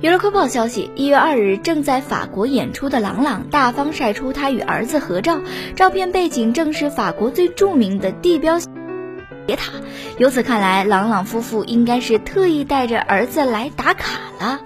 娱乐快报消息：一月二日，正在法国演出的朗朗大方晒出他与儿子合照，照片背景正是法国最著名的地标铁塔。由此看来，朗朗夫妇应该是特意带着儿子来打卡了。